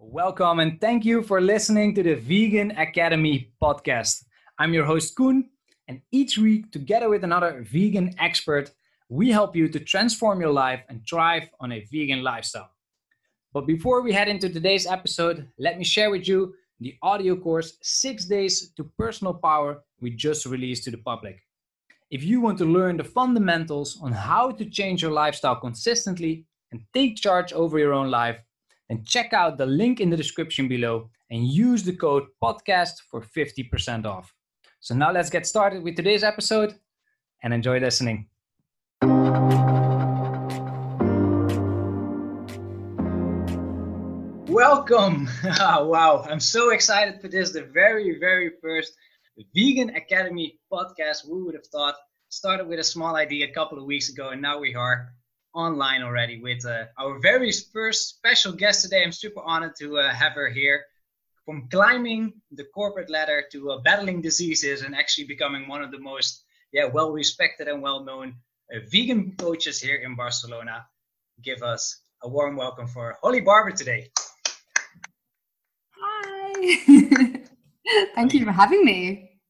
Welcome and thank you for listening to the Vegan Academy podcast. I'm your host, Koen, and each week, together with another vegan expert, we help you to transform your life and thrive on a vegan lifestyle. But before we head into today's episode, let me share with you the audio course Six Days to Personal Power we just released to the public. If you want to learn the fundamentals on how to change your lifestyle consistently and take charge over your own life, then check out the link in the description below and use the code podcast for 50% off. So now let's get started with today's episode and enjoy listening. Welcome. Ah, wow, I'm so excited for this. The very, very first Vegan Academy podcast. Who would have thought? Started with a small idea a couple of weeks ago, and now we are online already with uh, our very first special guest today. I'm super honored to uh, have her here. From climbing the corporate ladder to uh, battling diseases and actually becoming one of the most yeah well respected and well known uh, vegan coaches here in Barcelona. Give us a warm welcome for Holly Barber today. Hi. Thank you for having me.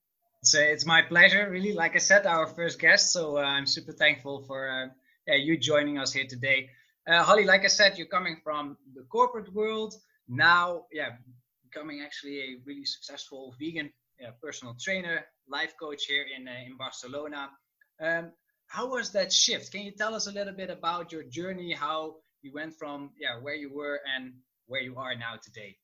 It's, uh, it's my pleasure, really. Like I said, our first guest, so uh, I'm super thankful for uh, you joining us here today. Uh, Holly, like I said, you're coming from the corporate world now, yeah, becoming actually a really successful vegan personal trainer, life coach here in uh, in Barcelona. Um, how was that shift? Can you tell us a little bit about your journey? How you went from yeah where you were and where you are now today?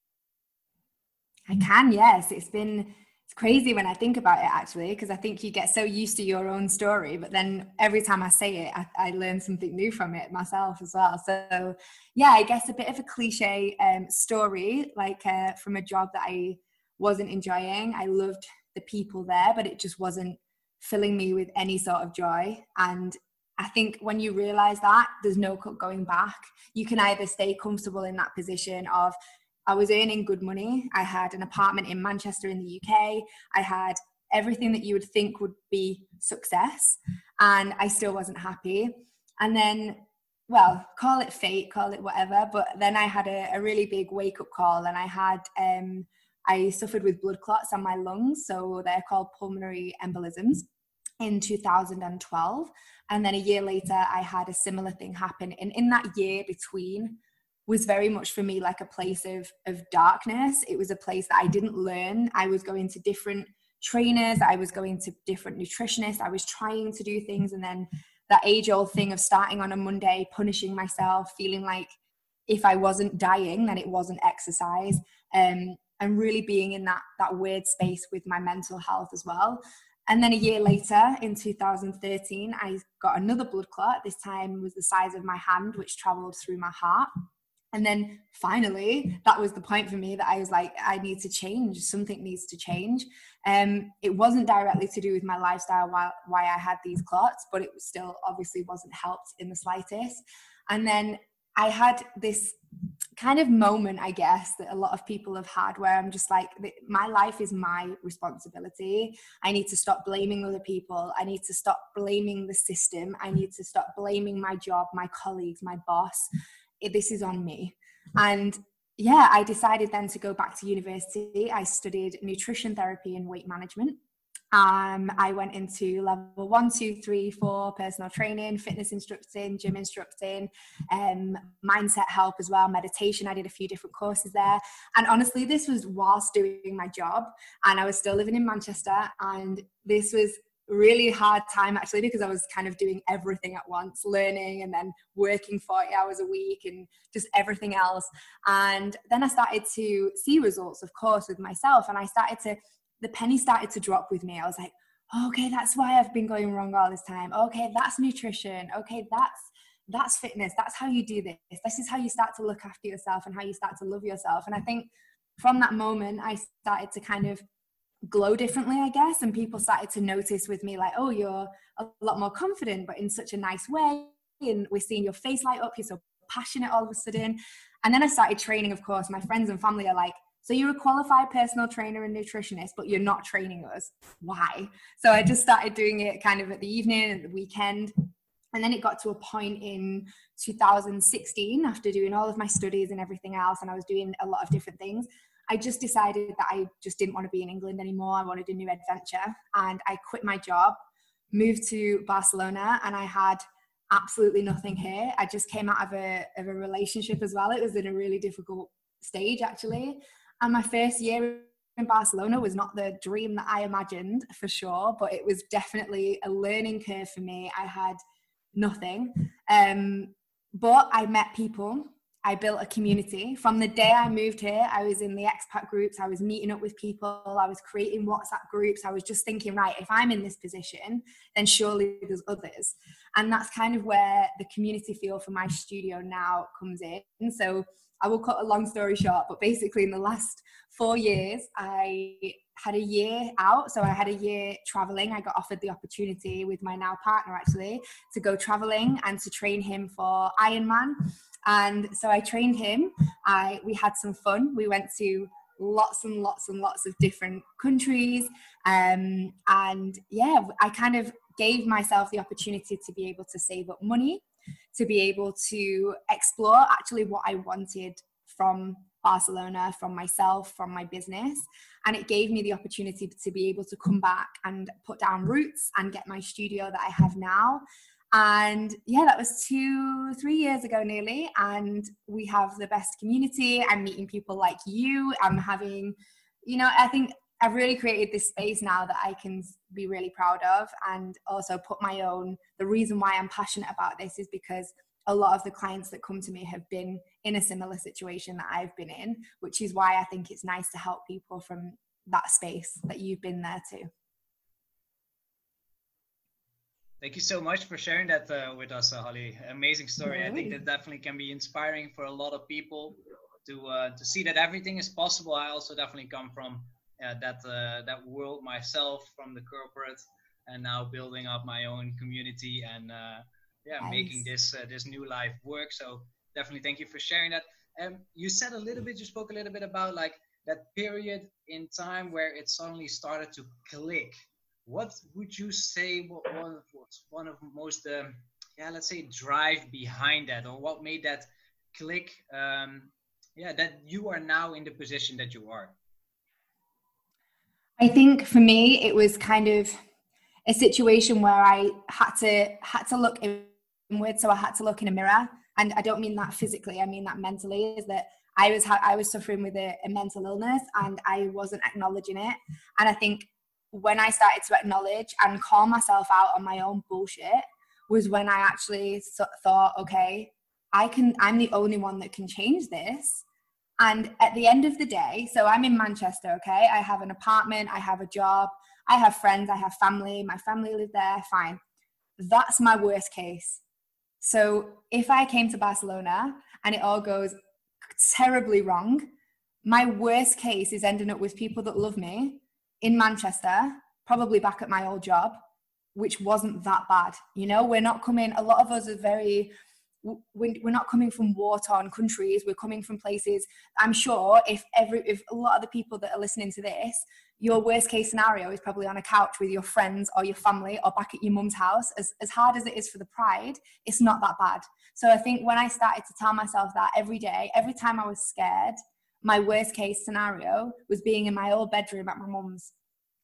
I can, yes. It's been crazy when I think about it actually, because I think you get so used to your own story, but then every time I say it, I, I learn something new from it myself as well. So, yeah, I guess a bit of a cliche um, story, like uh, from a job that I wasn't enjoying. I loved the people there, but it just wasn't filling me with any sort of joy. And I think when you realize that, there's no going back. You can either stay comfortable in that position of I was earning good money. I had an apartment in Manchester in the UK. I had everything that you would think would be success, and I still wasn't happy. And then, well, call it fate, call it whatever. But then I had a, a really big wake up call, and I had um, I suffered with blood clots on my lungs, so they're called pulmonary embolisms in 2012 and then a year later i had a similar thing happen and in that year between was very much for me like a place of of darkness. It was a place that i didn't learn. I was going to different trainers. I was going to different nutritionists. I was trying to do things. And then that age old thing of starting on a monday punishing myself feeling like if i wasn't dying then it wasn't exercise. Um, and really being in that that weird space with my mental health as well. And then a year later in 2013 i got another blood clot. This time was the size of my hand which traveled through my heart and then finally that was the point for me that i was like i need to change. Something needs to change. Um it wasn't directly to do with my lifestyle why, why i had these clots but it still obviously wasn't helped in the slightest. And then i had this kind of moment i guess that a lot of people have had where i'm just like my life is my responsibility. I need to stop blaming other people. I need to stop blaming the system. I need to stop blaming my job my colleagues my boss this is on me. And yeah, I decided then to go back to university. I studied nutrition therapy and weight management. Um, I went into level one, two, three, four personal training, fitness instructing, gym instructing, um, mindset help as well, meditation. I did a few different courses there. And honestly, this was whilst doing my job, and I was still living in Manchester. And this was really hard time actually because I was kind of doing everything at once, learning and then working 40 hours a week and just everything else. And then I started to see results, of course, with myself. And I started to, the penny started to drop with me. I was like, okay, that's why I've been going wrong all this time. Okay, that's nutrition. Okay, that's that's fitness. That's how you do this. This is how you start to look after yourself and how you start to love yourself. And I think from that moment, I started to kind of glow differently, I guess. And people started to notice with me, like, oh, you're a lot more confident, but in such a nice way. And we're seeing your face light up. You're so passionate all of a sudden. And then I started training, of course. My friends and family are like, so you're a qualified personal trainer and nutritionist, but you're not training us. Why? So I just started doing it kind of at the evening and the weekend. And then it got to a point in 2016, after doing all of my studies and everything else, and I was doing a lot of different things. I just decided that I just didn't want to be in England anymore. I wanted a new adventure. And I quit my job, moved to Barcelona, and I had absolutely nothing here. I just came out of a, of a relationship as well. It was in a really difficult stage, actually. And my first year in Barcelona was not the dream that I imagined for sure, but it was definitely a learning curve for me. I had nothing. Um, but I met people I built a community. From the day I moved here, I was in the expat groups, I was meeting up with people, I was creating WhatsApp groups. I was just thinking, right, if I'm in this position, then surely there's others. And that's kind of where the community feel for my studio now comes in. So I will cut a long story short, but basically, in the last four years, I had a year out. So I had a year traveling. I got offered the opportunity with my now partner actually to go traveling and to train him for Ironman. And so I trained him. I we had some fun. We went to lots and lots and lots of different countries. Um, and yeah, I kind of gave myself the opportunity to be able to save up money, to be able to explore actually what I wanted from Barcelona, from myself, from my business. And it gave me the opportunity to be able to come back and put down roots and get my studio that I have now and yeah, that was two, three years ago nearly. And we have the best community. I'm meeting people like you. I'm having, you know, I think I've really created this space now that I can be really proud of and also put my own. The reason why I'm passionate about this is because a lot of the clients that come to me have been in a similar situation that I've been in, which is why I think it's nice to help people from that space that you've been there too. Thank you so much for sharing that uh, with us, uh, Holly. Amazing story. I think that definitely can be inspiring for a lot of people to uh, to see that everything is possible. I also definitely come from uh, that uh, that world myself, from the corporate, and now building up my own community and uh, yeah, nice. making this this new life work. So definitely thank you for sharing that. Um, you said a little bit. You spoke a little bit about like that period in time where it suddenly started to click what would you say what was one of most um, yeah let's say drive behind that or what made that click um, yeah that you are now in the position that you are? I think for me it was kind of a situation where i had to had to look inward so i had to look in a mirror. And i don't mean that physically i mean that mentally is that i was i was suffering with a, a mental illness and i wasn't acknowledging it. And i think when I started to acknowledge and call myself out on my own bullshit was when I actually thought, okay, I can, I'm the only one that can change this. And at the end of the day, so I'm in Manchester, okay? I have an apartment, I have a job, I have friends, I have family, my family live there, fine. That's my worst case. So if I came to Barcelona and it all goes terribly wrong, my worst case is ending up with people that love me in Manchester, probably back at my old job, which wasn't that bad. You know, we're not coming, a lot of us are very, we're not coming from war-torn countries. We're coming from places. I'm sure if every, if a lot of the people that are listening to this, your worst case scenario is probably on a couch with your friends or your family or back at your mum's house. As, as hard as it is for the pride, it's not that bad. So I think when I started to tell myself that every day, every time I was scared, my worst case scenario was being in my old bedroom at my mum's.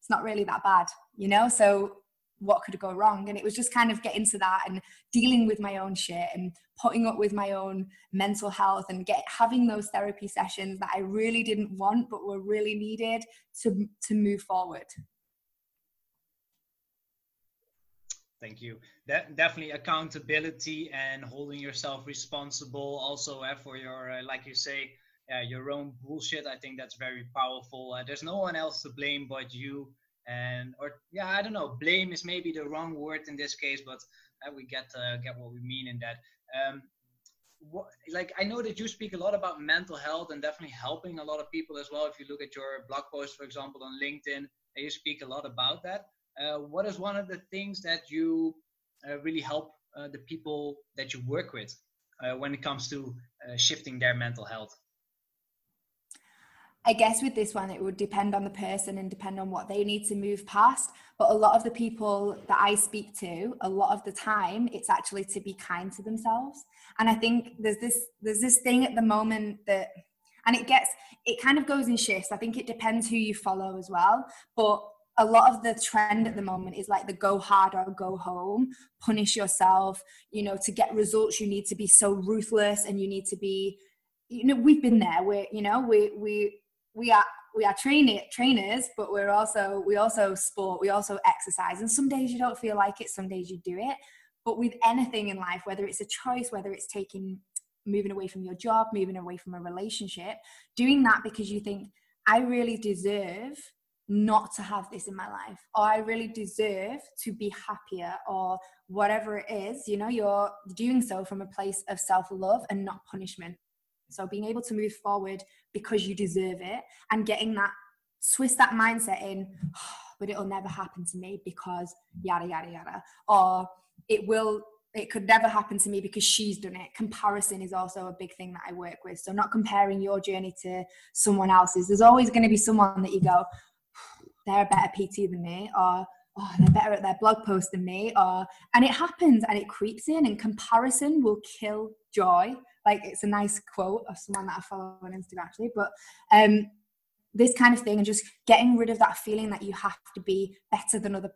It's not really that bad, you know? So what could go wrong? And it was just kind of getting to that and dealing with my own shit and putting up with my own mental health and get having those therapy sessions that I really didn't want but were really needed to to move forward. Thank you. De- definitely accountability and holding yourself responsible also uh, for your, uh, like you say, uh, your own bullshit. I think that's very powerful. Uh, there's no one else to blame but you. And or yeah, I don't know. Blame is maybe the wrong word in this case, but uh, we get uh, get what we mean in that. Um, what, like I know that you speak a lot about mental health and definitely helping a lot of people as well. If you look at your blog post, for example, on LinkedIn, you speak a lot about that. Uh, what is one of the things that you uh, really help the people that you work with when it comes to shifting their mental health? I guess with this one, it would depend on the person and depend on what they need to move past. But a lot of the people that I speak to, a lot of the time, it's actually to be kind to themselves. And I think there's this there's this thing at the moment that, and it gets it kind of goes in shifts. I think it depends who you follow as well. But a lot of the trend at the moment is like the go hard or go home, punish yourself. You know, to get results, you need to be so ruthless and you need to be you know we've been there we're you know we we we are we are training trainers but we're also we also sport we also exercise. And some days you don't feel like it some days you do it. But with anything in life whether it's a choice whether it's taking moving away from your job moving away from a relationship doing that because you think i really deserve not to have this in my life or i really deserve to be happier or whatever it is you know you're doing so from a place of self-love and not punishment. So being able to move forward because you deserve it and getting that twist that mindset in, oh, but it'll never happen to me because yada yada yada. Or it will it could never happen to me because she's done it. Comparison is also a big thing that I work with. So not comparing your journey to someone else's. There's always going to be someone that you go, they're a better PT than me, or oh, they're better at their blog post than me, or and it happens and it creeps in and comparison will kill joy like it's a nice quote of someone that I follow on Instagram actually. But um, this kind of thing and just getting rid of that feeling that you have to be better than other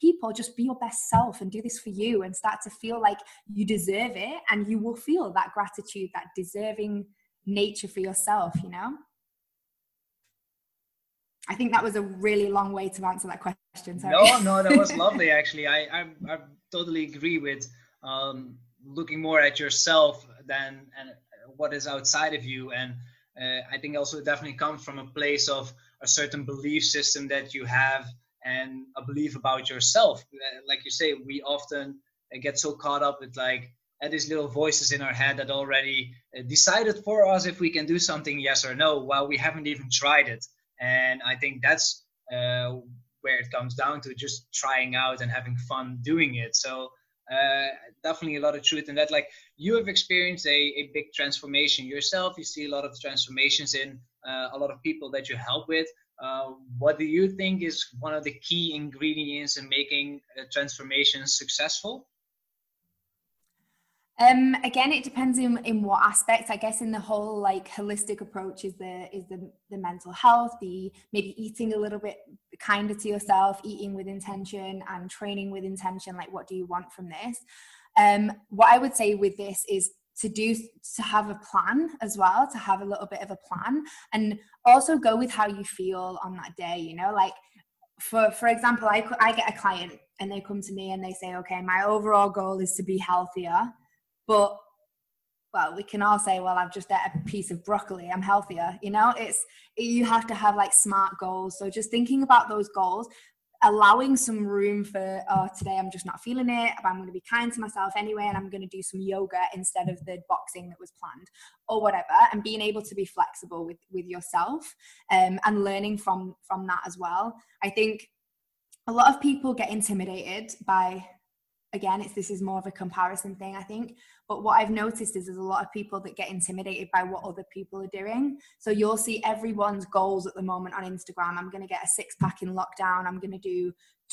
people just be your best self and do this for you and start to feel like you deserve it and you will feel that gratitude that deserving nature for yourself you know i think that was a really long way to answer that question Sorry. no no that was lovely actually i i, I totally agree with um, looking more at yourself than and what is outside of you. And uh, i think also it definitely comes from a place of a certain belief system that you have and a belief about yourself. Uh, like you say we often uh, get so caught up with like at these little voices in our head that already uh, decided for us if we can do something yes or no while we haven't even tried it. And i think that's uh, where it comes down to just trying out and having fun doing it. So uh, definitely a lot of truth in that. Like you have experienced a, a big transformation yourself. You see a lot of transformations in uh, a lot of people that you help with. Uh, what do you think is one of the key ingredients in making a transformation successful? Um, again, it depends in, in what aspect. I guess in the whole like holistic approach is the is the the mental health, the maybe eating a little bit kinder to yourself, eating with intention, and training with intention. Like, what do you want from this? Um, what I would say with this is to do to have a plan as well, to have a little bit of a plan, and also go with how you feel on that day. You know, like for for example, I I get a client and they come to me and they say, okay, my overall goal is to be healthier but well, we can all say, well, I've just ate a piece of broccoli, I'm healthier. You know, it's you have to have like smart goals. So just thinking about those goals, allowing some room for, oh, today I'm just not feeling it, I'm going to be kind to myself anyway, and I'm going to do some yoga instead of the boxing that was planned, or whatever, and being able to be flexible with with yourself um, and learning from from that as well. I think a lot of people get intimidated by again it's this is more of a comparison thing i think but what i've noticed is there's a lot of people that get intimidated by what other people are doing. So you'll see everyone's goals at the moment on instagram. I'm going to get a six pack in lockdown. I'm going to do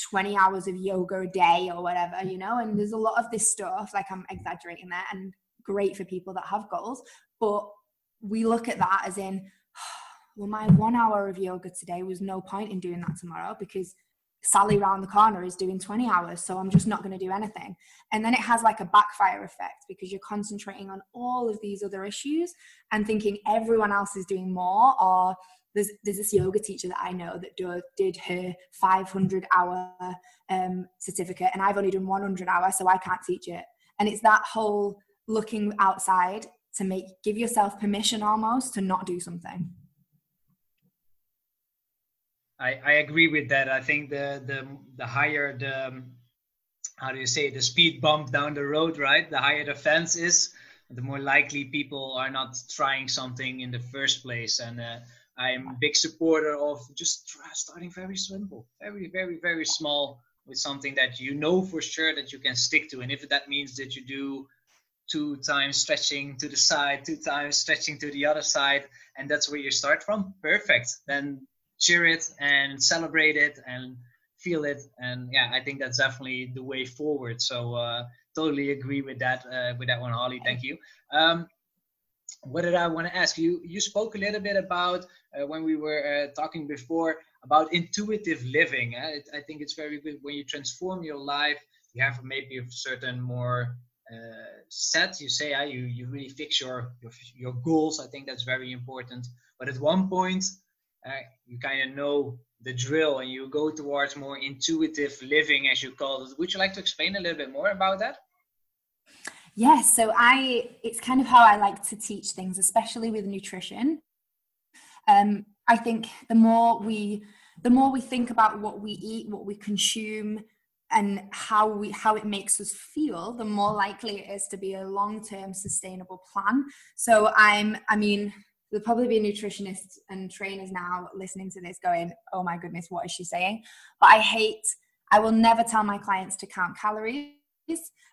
20 hours of yoga a day or whatever you know and there's a lot of this stuff like i'm exaggerating there and great for people that have goals but we look at that as in well my one hour of yoga today was no point in doing that tomorrow because Sally around the corner is doing 20 hours, so I'm just not going to do anything. And then it has like a backfire effect because you're concentrating on all of these other issues and thinking everyone else is doing more. Or there's, there's this yoga teacher that I know that do, did her 500 hour um, certificate, and I've only done 100 hours, so I can't teach it. And it's that whole looking outside to make give yourself permission almost to not do something. I, I agree with that. I think the the the higher the um, how do you say the speed bump down the road, right? The higher the fence is, the more likely people are not trying something in the first place. And uh, I'm a big supporter of just try, starting very simple, very very very small with something that you know for sure that you can stick to. And if that means that you do two times stretching to the side, two times stretching to the other side, and that's where you start from. Perfect. Then cheer it and celebrate it and feel it. And yeah, I think that's definitely the way forward. So uh, totally agree with that uh, with that one, Holly. Thank you. Um, what did I want to ask you? You spoke a little bit about uh, when we were uh, talking before about intuitive living. I think it's very good when you transform your life. You have maybe a certain more uh, set. You say uh, you you really fix your, your your goals. I think that's very important. But at one point, uh, you kind of know the drill and you go towards more intuitive living, as you call it. Would you like to explain a little bit more about that? Yes, so I it's kind of how I like to teach things, especially with nutrition. Um, I think the more we the more we think about what we eat, what we consume, and how we how it makes us feel, the more likely it is to be a long-term sustainable plan. So I'm I mean, there'll probably be nutritionists and trainers now listening to this going, oh my goodness, what is she saying? But I hate, I will never tell my clients to count calories.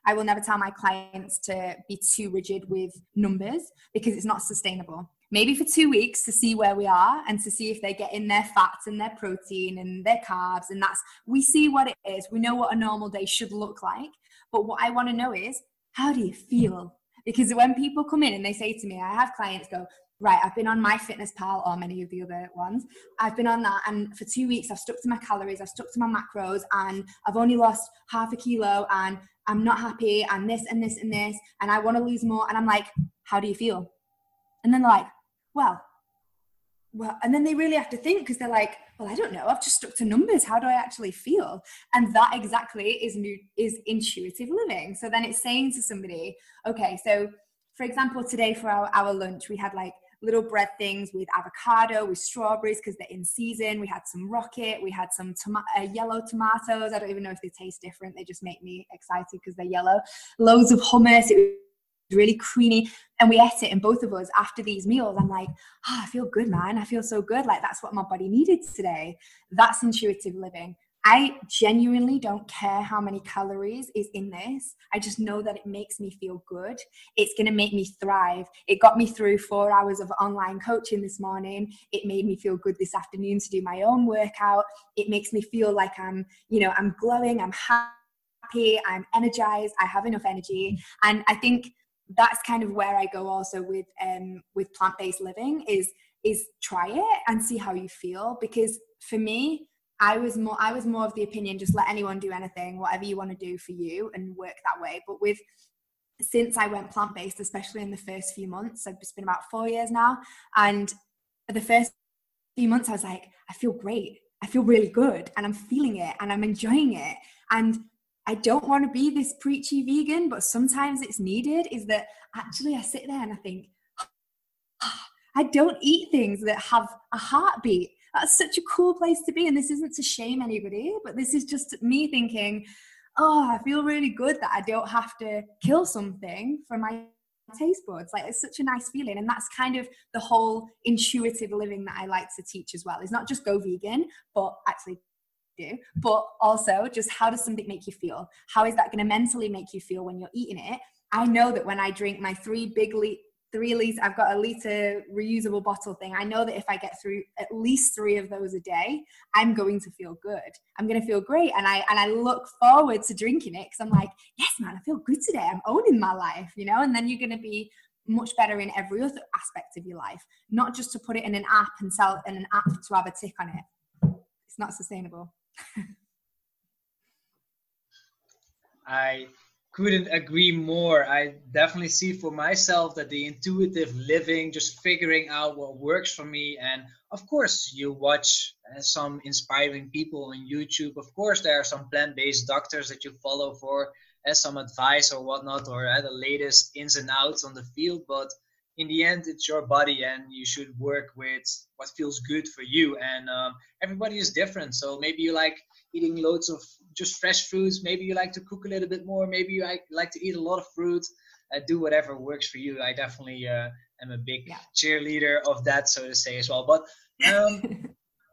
I will never tell my clients to be too rigid with numbers because it's not sustainable. Maybe for two weeks to see where we are and to see if they're getting their fats and their protein and their carbs. And that's, we see what it is. We know what a normal day should look like. But what I want to know is, how do you feel? Because when people come in and they say to me, I have clients go, right, I've been on MyFitnessPal or many of the other ones. I've been on that, and for two weeks, I've stuck to my calories, I've stuck to my macros, and I've only lost half a kilo, and I'm not happy, and this and this and this, and I want to lose more. And I'm like, how do you feel? And then they're like, well, well, and then they really have to think because they're like, well, I don't know. I've just stuck to numbers. How do I actually feel? And that exactly is new is intuitive living. So then it's saying to somebody, okay, so for example, today for our, our lunch, we had like little bread things with avocado, with strawberries because they're in season. We had some rocket, we had some tom- uh, yellow tomatoes. I don't even know if they taste different. They just make me excited because they're yellow. Loads of hummus. It was really creamy. And we ate it. And both of us, after these meals, I'm like, oh, I feel good, man. I feel so good. Like that's what my body needed today. That's intuitive living. I genuinely don't care how many calories is in this. I just know that it makes me feel good. It's going to make me thrive. It got me through four hours of online coaching this morning. It made me feel good this afternoon to do my own workout. It makes me feel like I'm, you know, I'm glowing, I'm happy, I'm energized, I have enough energy. And I think that's kind of where I go also with um with plant-based living is is try it and see how you feel because for me I was more I was more of the opinion just let anyone do anything, whatever you want to do for you and work that way. But with since I went plant based, especially in the first few months, so it's been about four years now, and the first few months I was like, I feel great, I feel really good, and I'm feeling it, and I'm enjoying it, and I don't want to be this preachy vegan, but sometimes it's needed. Is that actually I sit there and I think. Ah, I don't eat things that have a heartbeat that's such a cool place to be. And this isn't to shame anybody, but this is just me thinking, oh, I feel really good that I don't have to kill something for my taste buds. Like it's such a nice feeling. And that's kind of the whole intuitive living that I like to teach as well. It's not just go vegan, but actually do, but also just how does something make you feel? How is that going to mentally make you feel when you're eating it? I know that when I drink my three big le- three liters i've got a liter reusable bottle thing. I know that if i get through at least three of those a day i'm going to feel good. I'm going to feel great. And i and i look forward to drinking it because i'm like yes man i feel good today. I'm owning my life you know? And then you're going to be much better in every other aspect of your life not just to put it in an app and sell in an app to have a tick on it. It's not sustainable. I couldn't agree more. I definitely see for myself that the intuitive living, just figuring out what works for me. And of course, you watch uh, some inspiring people on YouTube. Of course, there are some plant based doctors that you follow for uh, some advice or whatnot, or uh, the latest ins and outs on the field. But in the end, it's your body, and you should work with what feels good for you. And um, everybody is different. So maybe you like eating loads of just fresh fruits. Maybe you like to cook a little bit more. Maybe you like to eat a lot of fruit. Uh, do whatever works for you. I definitely uh, am a big yeah. cheerleader of that, so to say, as well. But um,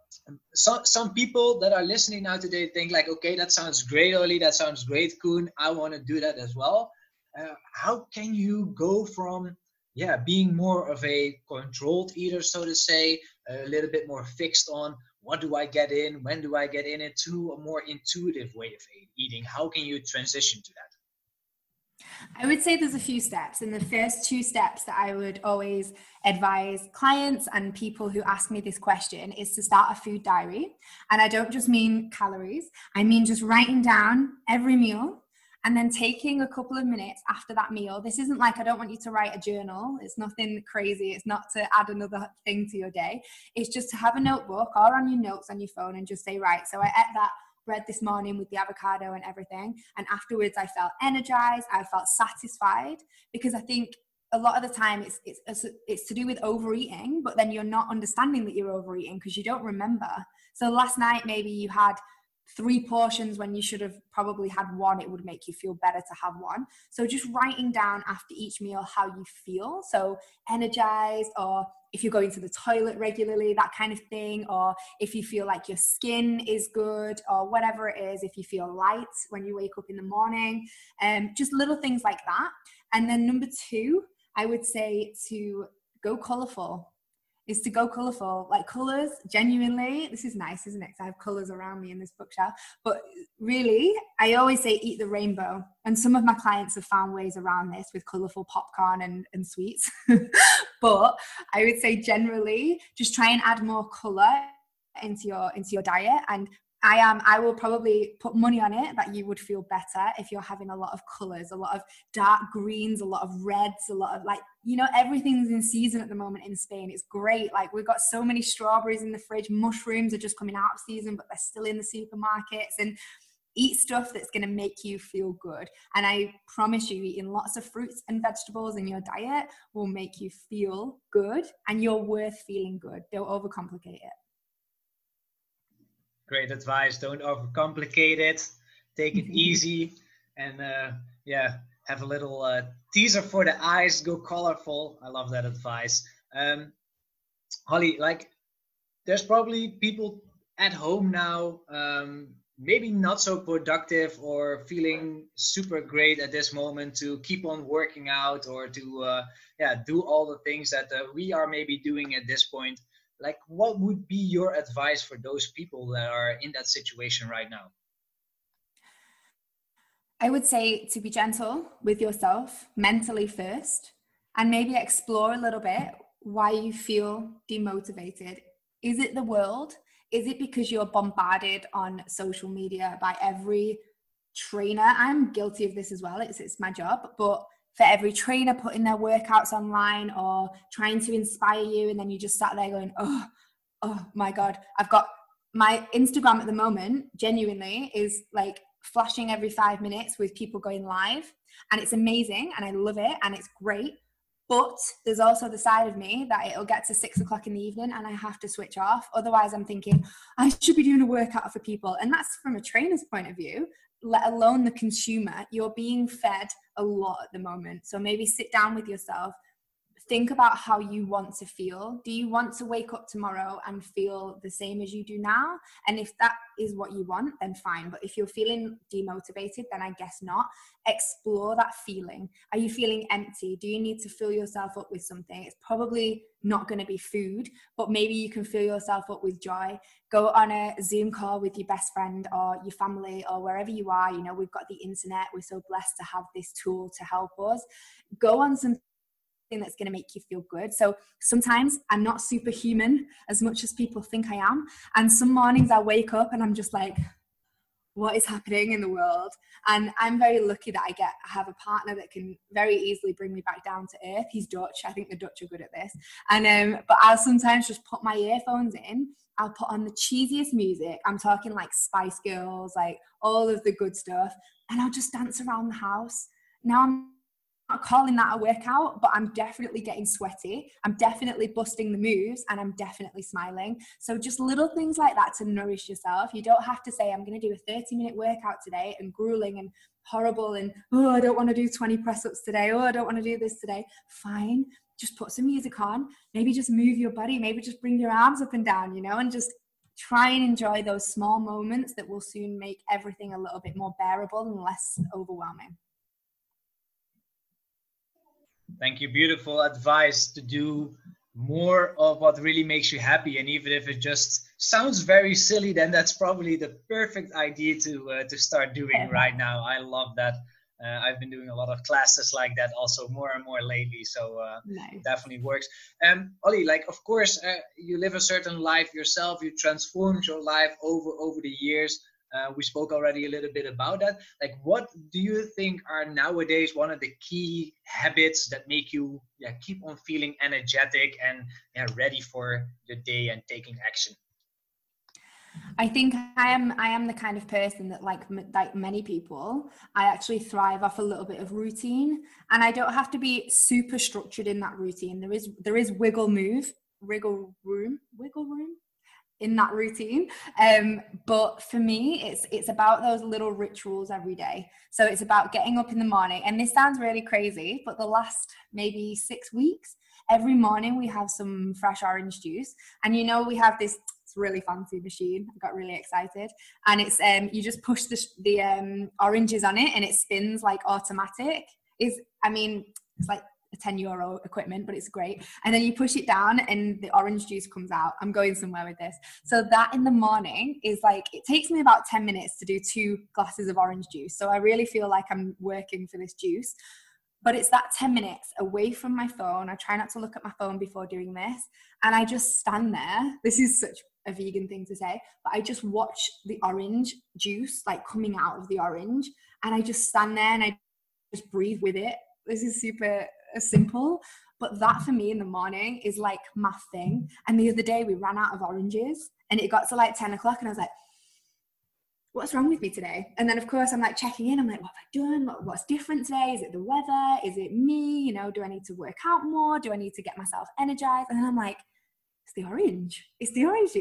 some some people that are listening now today think like, okay, that sounds great, Oli. That sounds great, Koen. I want to do that as well. uh, how can you go from yeah being more of a controlled eater so to say a little bit more fixed on what do i get in when do i get in it to a more intuitive way of eating how can you transition to that I would say there's a few steps. And the first two steps that I would always advise clients and people who ask me this question is to start a food diary. And I don't just mean calories, I mean just writing down every meal and then taking a couple of minutes after that meal. This isn't like I don't want you to write a journal, it's nothing crazy, it's not to add another thing to your day. It's just to have a notebook or on your notes on your phone and just say, right, so I ate that bread this morning with the avocado and everything. And afterwards, I felt energized. I felt satisfied because I think a lot of the time it's it's it's to do with overeating, but then you're not understanding that you're overeating because you don't remember. So last night maybe you had three portions when you should have probably had one it would make you feel better to have one. So just writing down after each meal how you feel. So energized or if you're going to the toilet regularly that kind of thing or if you feel like your skin is good or whatever it is if you feel light when you wake up in the morning um, just little things like that. And then number two i would say to go colorful is to go colorful like colors genuinely this is nice isn't it? I have colors around me in this bookshelf. But really i always say eat the rainbow. And some of my clients have found ways around this with colorful popcorn and, and sweets. But i would say generally just try and add more color into your into your diet. And I am. I will probably put money on it that you would feel better if you're having a lot of colors, a lot of dark greens, a lot of reds, a lot of like you know everything's in season at the moment in Spain. It's great. Like we've got so many strawberries in the fridge. Mushrooms are just coming out of season, but they're still in the supermarkets and eat stuff that's going to make you feel good. And I promise you, eating lots of fruits and vegetables in your diet will make you feel good and you're worth feeling good. Don't overcomplicate it. Great advice. Don't overcomplicate it. Take it easy, and uh, yeah, have a little uh, teaser for the eyes. Go colorful. I love that advice. Um, Holly, like, there's probably people at home now, um, maybe not so productive or feeling super great at this moment to keep on working out or to uh, yeah do all the things that uh, we are maybe doing at this point like what would be your advice for those people that are in that situation right now? I would say to be gentle with yourself mentally first and maybe explore a little bit why you feel demotivated. Is it the world? Is it because you're bombarded on social media by every trainer? I'm guilty of this as well. It's, it's my job but for every trainer putting their workouts online or trying to inspire you and then you just sat there going oh oh my god i've got my instagram at the moment genuinely is like flashing every five minutes with people going live and it's amazing and i love it and it's great but there's also the side of me that it'll get to six o'clock in the evening and I have to switch off. Otherwise, I'm thinking I should be doing a workout for people. And that's from a trainer's point of view let alone the consumer, you're being fed a lot at the moment. So maybe sit down with yourself, think about how you want to feel. Do you want to wake up tomorrow and feel the same as you do now? And if that is what you want, then fine. But if you're feeling demotivated, then I guess not. Explore that feeling. Are you feeling empty? Do you need to fill yourself up with something? It's probably not going to be food, but maybe you can fill yourself up with joy. Go on a Zoom call with your best friend or your family or wherever you are. You know, we've got the internet. We're so blessed to have this tool to help us. Go on some that's going to make you feel good. So sometimes I'm not superhuman as much as people think I am. And some mornings I wake up and I'm just like, what is happening in the world? And I'm very lucky that I get I have a partner that can very easily bring me back down to earth. He's Dutch. I think the Dutch are good at this. And um, but I'll sometimes just put my earphones in. I'll put on the cheesiest music. I'm talking like Spice Girls, like all of the good stuff, and I'll just dance around the house. Now I'm calling that a workout, but I'm definitely getting sweaty. I'm definitely busting the moves and I'm definitely smiling. So, just little things like that to nourish yourself. You don't have to say, I'm going to do a 30 minute workout today and grueling and horrible and, oh, I don't want to do 20 press ups today. Oh, I don't want to do this today. Fine. Just put some music on. Maybe just move your body. Maybe just bring your arms up and down, you know, and just try and enjoy those small moments that will soon make everything a little bit more bearable and less overwhelming. Thank you. Beautiful advice to do more of what really makes you happy. And even if it just sounds very silly, then that's probably the perfect idea to uh, to start doing right now. I love that. Uh, I've been doing a lot of classes like that also more and more lately. So uh, nice. definitely works. Um, Ollie, like of course uh, you live a certain life yourself. You transformed your life over over the years. Uh, we spoke already a little bit about that. Like, what do you think are nowadays one of the key habits that make you yeah, keep on feeling energetic and yeah, ready for the day and taking action? I think I am I am the kind of person that like like many people I actually thrive off a little bit of routine and I don't have to be super structured in that routine there is there is wiggle move wiggle room wiggle room in that routine. Um, but for me it's it's about those little rituals every day. So it's about getting up in the morning and this sounds really crazy but the last maybe six weeks every morning we have some fresh orange juice. And you know we have this really fancy machine. I got really excited. And it's um you just push the, the um oranges on it and it spins like automatic. Is i mean it's like 10 euro equipment, but it's great. And then you push it down and the orange juice comes out. I'm going somewhere with this. So that in the morning is like, it takes me about 10 minutes to do two glasses of orange juice. So I really feel like I'm working for this juice. But it's that 10 minutes away from my phone. I try not to look at my phone before doing this. And I just stand there. This is such a vegan thing to say, but I just watch the orange juice like coming out of the orange. And I just stand there and I just breathe with it. This is super simple but that for me in the morning is like my thing. And the other day we ran out of oranges and it got to like 10 o'clock and i was like what's wrong with me today? And then of course i'm like checking in. I'm like what have i done? What's different today? Is it the weather? Is it me? You know do i need to work out more? Do i need to get myself energized? And then i'm like it's the orange. It's the orange.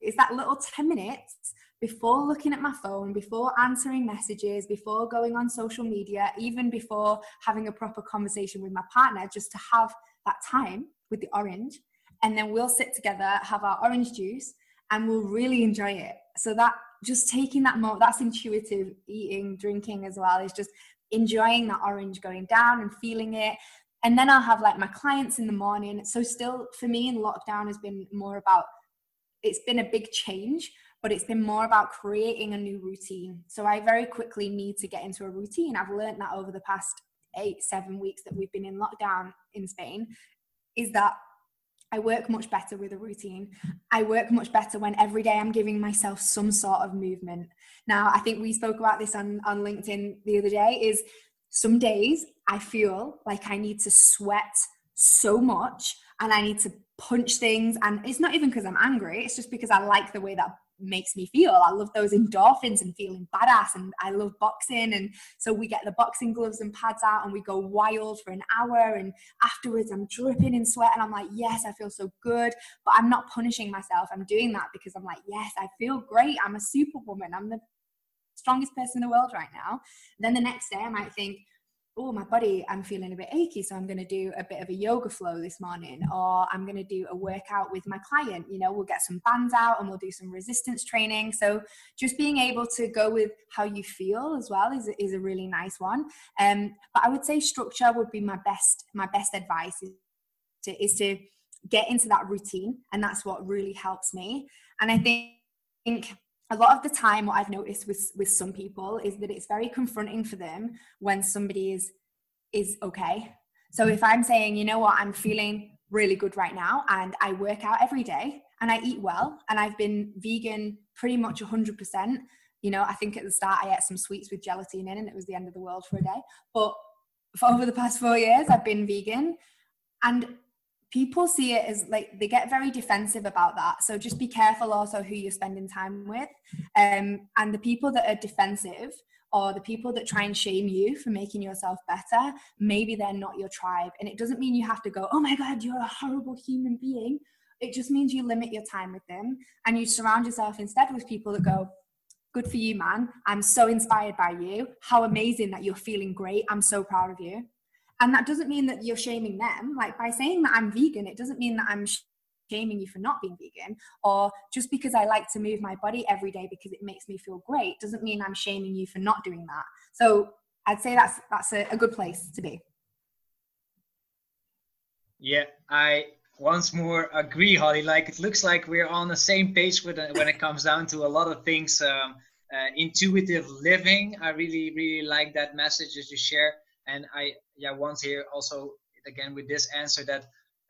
It's that little 10 minutes before looking at my phone, before answering messages, before going on social media, even before having a proper conversation with my partner, just to have that time with the orange. And then we'll sit together, have our orange juice, and we'll really enjoy it. So that just taking that moment, that's intuitive eating, drinking as well, is just enjoying that orange going down and feeling it. And then I'll have like my clients in the morning. So still for me in lockdown has been more about it's been a big change but it's been more about creating a new routine. So I very quickly need to get into a routine. I've learned that over the past eight, seven weeks that we've been in lockdown in Spain, is that I work much better with a routine. I work much better when every day I'm giving myself some sort of movement. Now, I think we spoke about this on, on LinkedIn the other day, is some days I feel like I need to sweat so much and I need to punch things. And it's not even because I'm angry, it's just because I like the way that makes me feel. I love those endorphins and feeling badass, and I love boxing. And so we get the boxing gloves and pads out, and we go wild for an hour. And afterwards, I'm dripping in sweat, and I'm like, yes, I feel so good. But I'm not punishing myself. I'm doing that because I'm like, yes, I feel great. I'm a superwoman. I'm the strongest person in the world right now. Then the next day, I might think, oh, my body, I'm feeling a bit achy, so I'm going to do a bit of a yoga flow this morning, or I'm going to do a workout with my client. You know, we'll get some bands out and we'll do some resistance training. So just being able to go with how you feel as well is, is a really nice one. Um, but I would say structure would be my best my best advice is to, is to get into that routine, and that's what really helps me. And I think a lot of the time what i've noticed with with some people is that it's very confronting for them when somebody is is okay. So if i'm saying you know what? I'm feeling really good right now and i work out every day and i eat well and i've been vegan pretty much 100% you know i think at the start i ate some sweets with gelatin in and it was the end of the world for a day. But for over the past four years i've been vegan and people see it as like they get very defensive about that. So just be careful also who you're spending time with. Um, and the people that are defensive or the people that try and shame you for making yourself better maybe they're not your tribe. And it doesn't mean you have to go oh my god you're a horrible human being. It just means you limit your time with them and you surround yourself instead with people that go good for you man. I'm so inspired by you. How amazing that you're feeling great. I'm so proud of you and that doesn't mean that you're shaming them like by saying that i'm vegan it doesn't mean that i'm shaming you for not being vegan or just because i like to move my body every day because it makes me feel great doesn't mean i'm shaming you for not doing that so i'd say that's that's a, a good place to be Yeah, I once more agree, Holly. Like it looks like we're on the same page with, uh, when it comes down to a lot of things. Um, uh, intuitive living. I really, really like that message that you share. And I, yeah, once here also again with this answer that,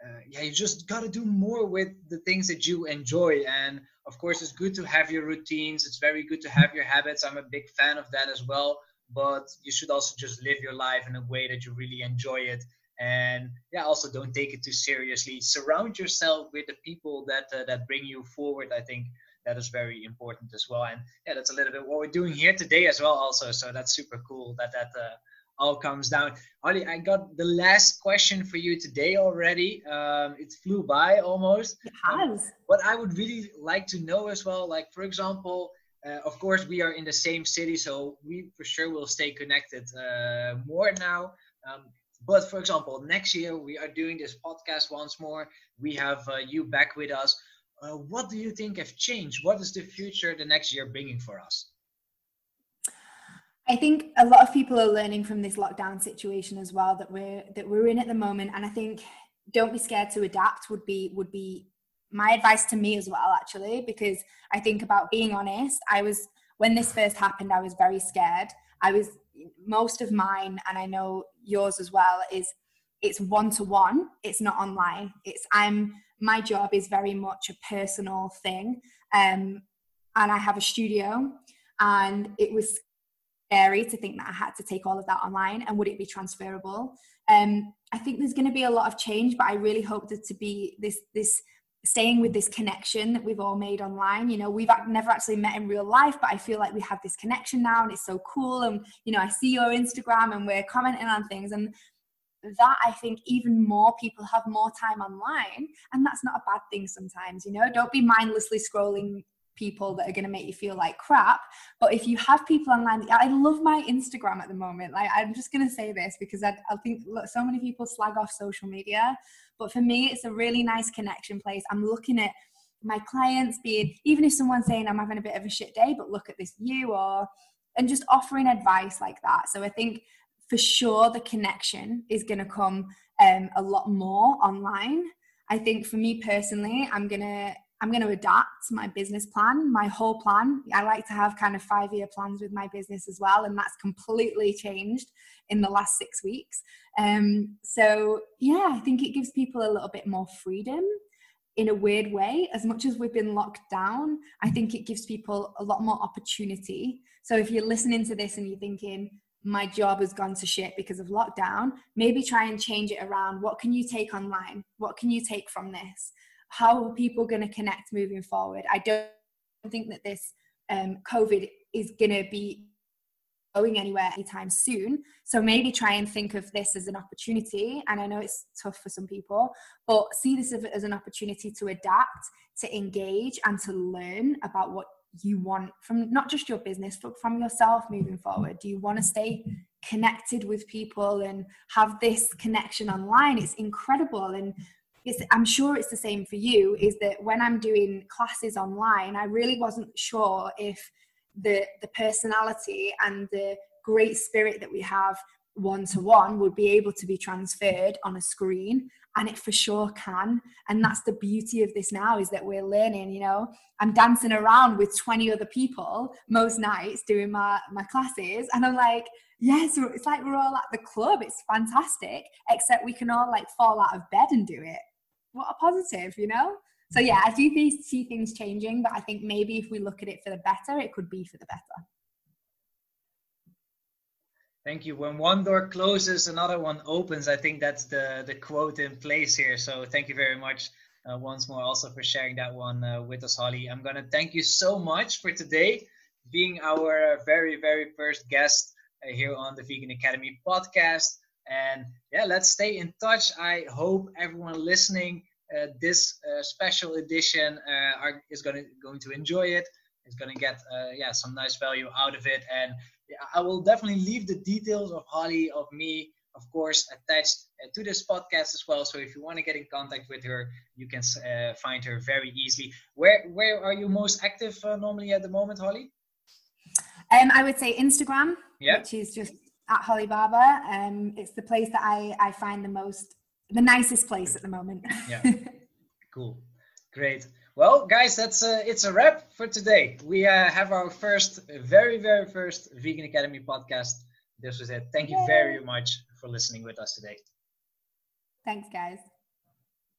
uh, yeah, you just got to do more with the things that you enjoy. And of course, it's good to have your routines. It's very good to have your habits. I'm a big fan of that as well. But you should also just live your life in a way that you really enjoy it and yeah also don't take it too seriously surround yourself with the people that uh, that bring you forward i think that is very important as well and yeah that's a little bit what we're doing here today as well also so that's super cool that that uh, all comes down Holly, i got the last question for you today already um, it flew by almost it has. Um, what i would really like to know as well like for example uh, of course we are in the same city so we for sure will stay connected uh, more now um, but for example, next year we are doing this podcast once more. We have uh, you back with us. Uh, what do you think have changed? What is the future the next year bringing for us? I think a lot of people are learning from this lockdown situation as well that we're that we're in at the moment, and I think don't be scared to adapt would be would be my advice to me as well actually because I think about being honest. I was when this first happened, I was very scared. I was most of mine, and I know yours as well, is it's one to one. It's not online. It's I'm my job is very much a personal thing, um, and I have a studio, and it was scary to think that I had to take all of that online, and would it be transferable? Um, I think there's going to be a lot of change, but I really hope that to be this this staying with this connection that we've all made online you know we've never actually met in real life but i feel like we have this connection now and it's so cool and you know i see your instagram and we're commenting on things and that i think even more people have more time online and that's not a bad thing sometimes you know don't be mindlessly scrolling people that are going to make you feel like crap but if you have people online i love my instagram at the moment like i'm just going to say this because i, I think look, so many people slag off social media but for me it's a really nice connection place. I'm looking at my clients being even if someone's saying i'm having a bit of a shit day but look at this you or and just offering advice like that. So i think for sure the connection is going to come um, a lot more online. I think for me personally i'm going to I'm going to adapt my business plan, my whole plan. I like to have kind of five year plans with my business as well, and that's completely changed in the last six weeks. Um, so, yeah, I think it gives people a little bit more freedom in a weird way. As much as we've been locked down, I think it gives people a lot more opportunity. So, if you're listening to this and you're thinking, my job has gone to shit because of lockdown, maybe try and change it around. What can you take online? What can you take from this? How are people going to connect moving forward? I don't think that this um, COVID is going to be going anywhere anytime soon. So maybe try and think of this as an opportunity. And I know it's tough for some people, but see this as an opportunity to adapt, to engage, and to learn about what you want from not just your business, but from yourself moving forward. Do you want to stay connected with people and have this connection online? It's incredible. And I'm sure it's the same for you, is that when I'm doing classes online, I really wasn't sure if the the personality and the great spirit that we have one to one would be able to be transferred on a screen and it for sure can. And that's the beauty of this now is that we're learning you know? I'm dancing around with 20 other people most nights doing my my classes and i'm like yes it's like we're all at the club it's fantastic except we can all like fall out of bed and do it what a positive, you know? So yeah, I do see things changing, but I think maybe if we look at it for the better, it could be for the better. Thank you. When one door closes, another one opens. I think that's the the quote in place here. So thank you very much uh, once more also for sharing that one uh, with us, Holly. I'm gonna thank you so much for today, being our very very first guest uh, here on the Vegan Academy podcast. And yeah, let's stay in touch. I hope everyone listening uh, this uh, special edition uh, are, is going to going to enjoy it. Is going to get uh, yeah some nice value out of it. And yeah, I will definitely leave the details of Holly of me of course attached uh, to this podcast as well so if you want to get in contact with her you can uh, find her very easily where where are you most active uh, normally at the moment holly um, i would say instagram yeah. which is just at Holly Barber. Um, it's the place that I, I find the most the nicest place at the moment. yeah. Cool. Great. Well, guys, that's a, it's a wrap for today. We uh, have our first, very, very first Vegan Academy podcast. This was it. Thank you Yay. very much for listening with us today. Thanks, guys.